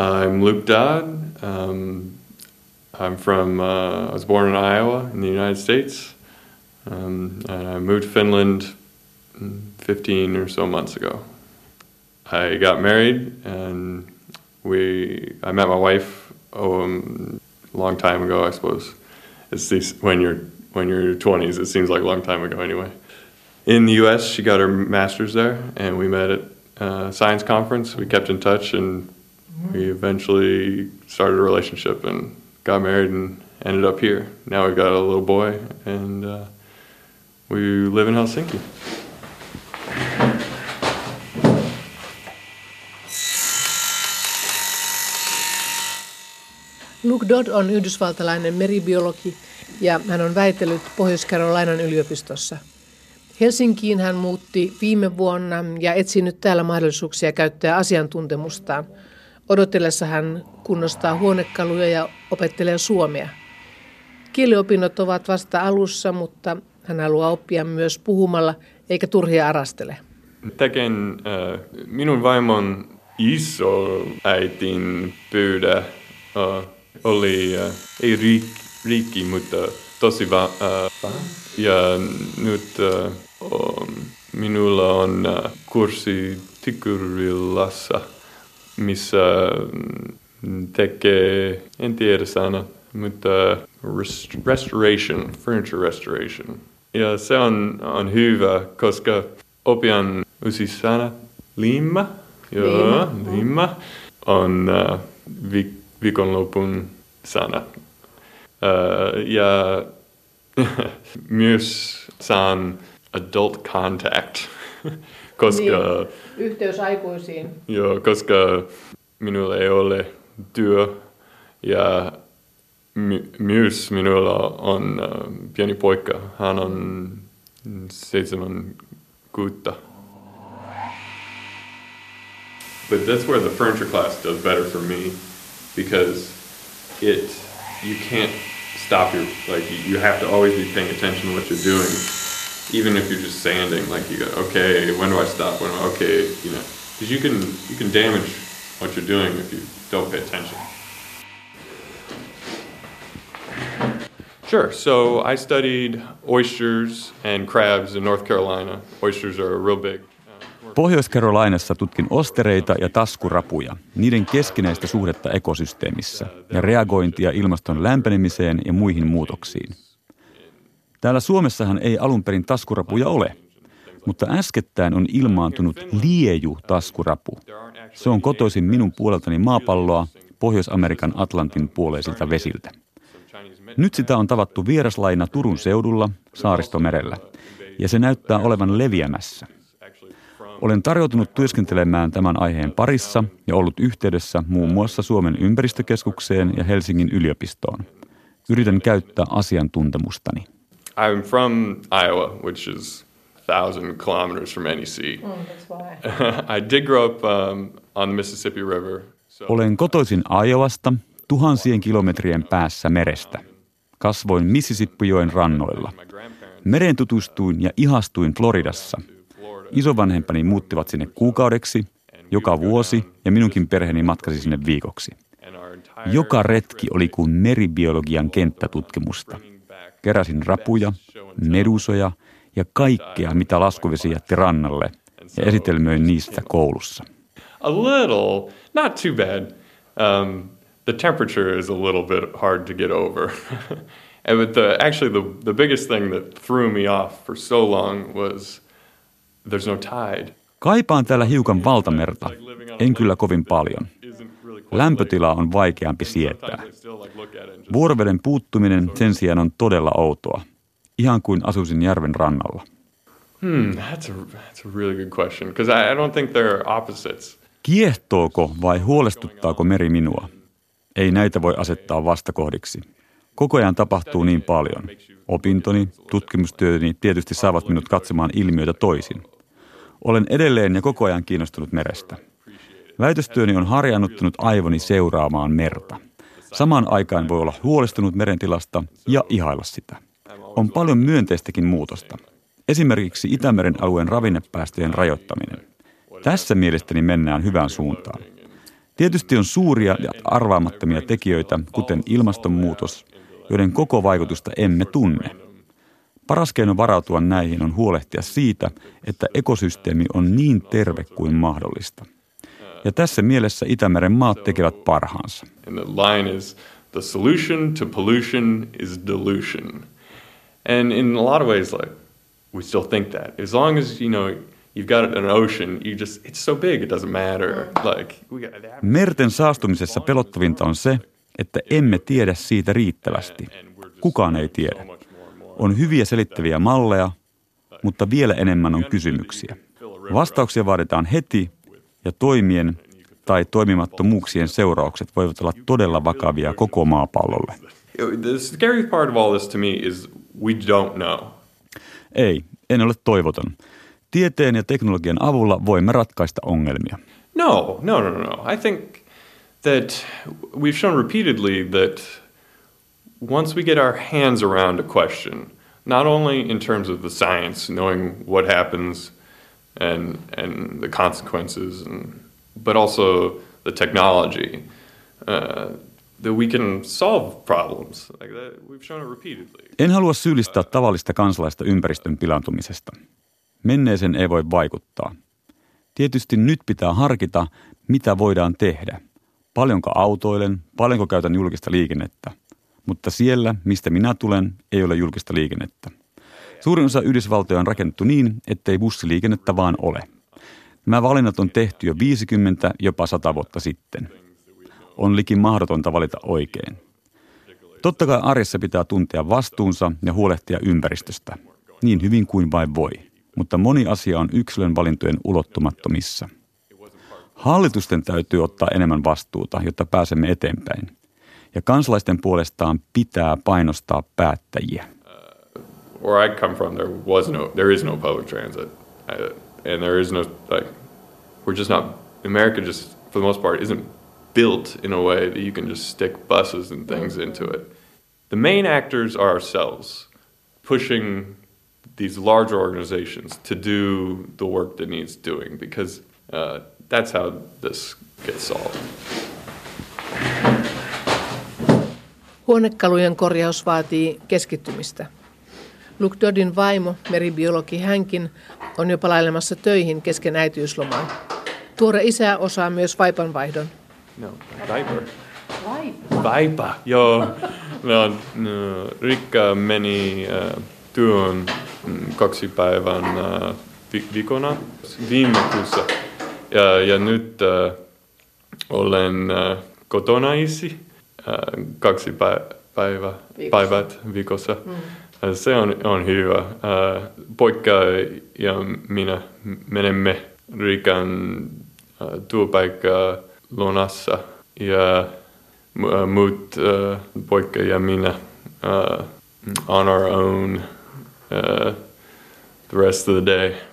I'm Luke Dodd. Um, I'm from, uh, I was born in Iowa in the United States. Um, and I moved to Finland 15 or so months ago. I got married and we, I met my wife oh, um, a long time ago, I suppose. It's these, when you're when you're 20s, it seems like a long time ago anyway. In the U.S., she got her master's there, and we met at a science conference. We kept in touch, and we eventually started a relationship and got married and ended up here. Now we've got a little boy, and uh, we live in Helsinki. Luke Dodd on yhdysvaltalainen meribiologi ja hän on väitellyt Pohjois-Carolinan yliopistossa. Helsinkiin hän muutti viime vuonna ja etsii nyt täällä mahdollisuuksia käyttää asiantuntemustaan. Odotellessa hän kunnostaa huonekaluja ja opettelee suomea. Kieliopinnot ovat vasta alussa, mutta hän haluaa oppia myös puhumalla eikä turhia arastele. Teken äh, minun vaimon iso äitin pyydä äh, oli, äh, ei riik, riikki, mutta tosi va, äh, ja nyt äh, minulla on äh, kurssi Tikurillassa, missä mm, tekee, en tiedä sana, mutta rest, restoration, furniture restoration. Ja se on, on hyvä, koska opian uusi sana, limma, joo, limma, limma on uh, vi, viikonlopun sana. Uh, ja myös saan adult contact, koska... Niin, yhteys aikuisiin. Joo, koska minulla ei ole työ ja my, myös minulla on uh, pieni poika. Hän on seitsemän kuutta. But that's where the furniture class does better for me because it you can't stop your like you, have to always be paying attention to what you're doing even if you're just sanding like you go okay when do i stop when do I, okay you know because you can you can damage what you're doing if you don't pay attention Sure. So I studied oysters and crabs in North Carolina. Oysters are real big. Uh, Pohjois-Carolinassa tutkin ostereita ja taskurapuja, niiden keskinäistä suhdetta ekosysteemissä ja reagointia ilmaston lämpenemiseen ja muihin muutoksiin. Täällä Suomessahan ei alun perin taskurapuja ole, mutta äskettäin on ilmaantunut lieju taskurapu. Se on kotoisin minun puoleltani maapalloa Pohjois-Amerikan Atlantin puoleisilta vesiltä. Nyt sitä on tavattu vieraslaina Turun seudulla saaristomerellä, ja se näyttää olevan leviämässä – olen tarjoutunut työskentelemään tämän aiheen parissa ja ollut yhteydessä muun muassa Suomen ympäristökeskukseen ja Helsingin yliopistoon. Yritän käyttää asiantuntemustani. I'm from Iowa, which is thousand kilometers from any sea. Mm, that's why. I did grow up um, on the Mississippi River. So... Olen kotoisin Iowasta, tuhansien kilometrien päässä merestä. Kasvoin Mississippi-joen rannoilla. Mereen tutustuin ja ihastuin Floridassa – Isovanhempani muuttivat sinne kuukaudeksi, joka vuosi, ja minunkin perheeni matkasi sinne viikoksi. Joka retki oli kuin meribiologian kenttätutkimusta. Keräsin rapuja, medusoja ja kaikkea, mitä laskuvesi jätti rannalle, ja esitelmöin niistä koulussa. A little, not too bad. Um, the temperature is a little bit hard to get over. and but the, actually the, the biggest thing that threw me off for so long was There's no tide. Kaipaan täällä hiukan valtamerta. En kyllä kovin paljon. Lämpötila on vaikeampi sietää. Vuoroveden puuttuminen sen sijaan on todella outoa. Ihan kuin asuisin järven rannalla. Hmm, that's a, that's a really good question, because I, I don't think they're opposites. Kiehtooko vai huolestuttaako meri minua? Ei näitä voi asettaa vastakohdiksi. Koko ajan tapahtuu niin paljon. Opintoni, tutkimustyöni tietysti saavat minut katsomaan ilmiöitä toisin. Olen edelleen ja koko ajan kiinnostunut merestä. Väitöstyöni on harjaannuttanut aivoni seuraamaan merta. Samaan aikaan voi olla huolestunut merentilasta ja ihailla sitä. On paljon myönteistäkin muutosta. Esimerkiksi Itämeren alueen ravinnepäästöjen rajoittaminen. Tässä mielestäni mennään hyvään suuntaan. Tietysti on suuria ja arvaamattomia tekijöitä, kuten ilmastonmuutos, joiden koko vaikutusta emme tunne. Paras keino varautua näihin on huolehtia siitä, että ekosysteemi on niin terve kuin mahdollista. Ja tässä mielessä Itämeren maat tekevät parhaansa. And the line is the solution to pollution is dilution. And in a lot of ways, like we still think that as long as you know you've got an ocean, you just it's so big it doesn't matter. Like we got adapt. Merten saastumisessa pelottavinta on se, että emme tiedä siitä riittävästi. Kukaan ei tiedä. On hyviä selittäviä malleja, mutta vielä enemmän on kysymyksiä. Vastauksia vaaditaan heti ja toimien tai toimimattomuuksien seuraukset voivat olla todella vakavia koko maapallolle. Ei, en ole toivoton. Tieteen ja teknologian avulla voimme ratkaista ongelmia. No, no, no, no, no. I think that we've shown repeatedly that once we get our hands around a question, not only in terms of the science, knowing what happens and and the consequences, and, but also the technology, uh, that we can solve problems. Like that, we've shown it repeatedly. En halua syyllistää tavallista kansalaista ympäristön pilantumisesta. Menneeseen ei voi vaikuttaa. Tietysti nyt pitää harkita, mitä voidaan tehdä. Paljonko autoilen, paljonko käytän julkista liikennettä. Mutta siellä, mistä minä tulen, ei ole julkista liikennettä. Suurin osa Yhdysvaltoja on rakennettu niin, ettei bussiliikennettä vaan ole. Nämä valinnat on tehty jo 50, jopa 100 vuotta sitten. On likin mahdotonta valita oikein. Totta kai arjessa pitää tuntea vastuunsa ja huolehtia ympäristöstä, niin hyvin kuin vain voi. Mutta moni asia on yksilön valintojen ulottumattomissa. Hallitusten täytyy ottaa enemmän vastuuta, jotta pääsemme eteenpäin. Ja kansalaisten puolestaan pitää painostaa päättäjiä. Where I come from, there was no, there is no public transit, uh, and there is no like, we're just not. America just, for the most part, isn't built in a way that you can just stick buses and things into it. The main actors are ourselves, pushing these larger organizations to do the work that needs doing, because uh, that's how this gets solved. Huonekalujen korjaus vaatii keskittymistä. Luke Doddin vaimo, meribiologi hänkin, on jo palailemassa töihin kesken äitiyslomaan. Tuore isä osaa myös vaipanvaihdon. No, Viper. Vaipa, joo. No, no, Rikka meni äh, työn mm, kaksi päivän äh, vi- viikona viime kuussa. Ja, ja nyt äh, olen äh, kotona isi äh, kaksi pä- päivä, päivät viikossa. Mm. Se on, on hyvä. Äh, poika ja minä menemme Rikan äh, työpaikkaa Lonassa ja mu- muut äh, poika ja minä on our own the rest of the day.